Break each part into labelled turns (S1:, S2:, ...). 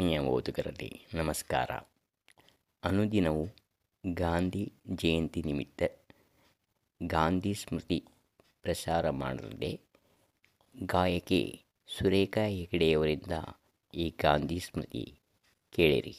S1: ಓದುಗರಲ್ಲಿ ನಮಸ್ಕಾರ. ಅನುದಿನವು ಗಾಂಧಿ ಜಯಂತಿ ನಿಮಿತ್ತ ಗಾಂಧಿ ಸ್ಮೃತಿ ಪ್ರಸಾರ ಮಾಡಲಿದೆ. ಗಾಯಕಿ ಸುರೇಖಾ ಹೆಗಡೆಯವರಿಂದ ಈ ಗಾಂಧಿ ಸ್ಮೃತಿ ಕೇಳಿರಿ.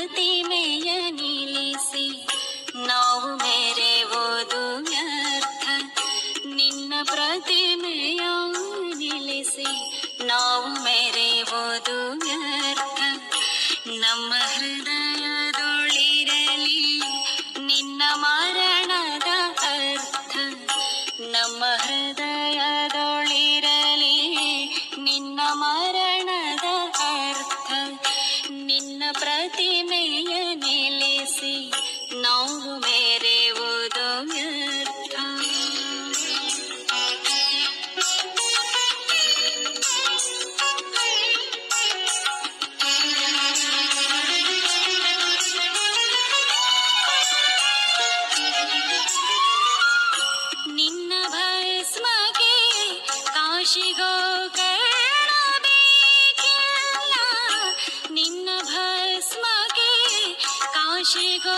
S2: ಪ್ರತಿಮೆಯ ನಿಲ್ಲಿಸಿ, ನಾವು ಮೆರೆವುದು ವ್ಯರ್ಥ. ನಿನ್ನ ಪ್ರತಿಮೆಯ ನಿಲ್ಲಿಸಿ, ನಾವು ಮೆರೆವುದು ವ್ಯರ್ಥ. ನಮ್ಮ ಹೃದಯದೊಳಿರಲಿ, ನಿನ್ನ ಮರಣದ ಅರ್ಥ. ನಮ್ಮ ಹೃದಯದೊಳಿರಲಿ, ನಿನ್ನ ಮರಣದ ಕಾಶಿಗೋ ಬೇಕಿಲ್ಲ ನಿನ್ನ ಭಸ್ಮಗೆ ಕಾಶಿಗೋ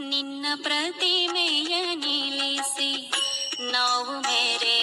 S2: ನಿನ್ನ ಪ್ರತಿಮೆಯ ನಿಲ್ಲಿಸಿ ನಾವು ಮೇರೆ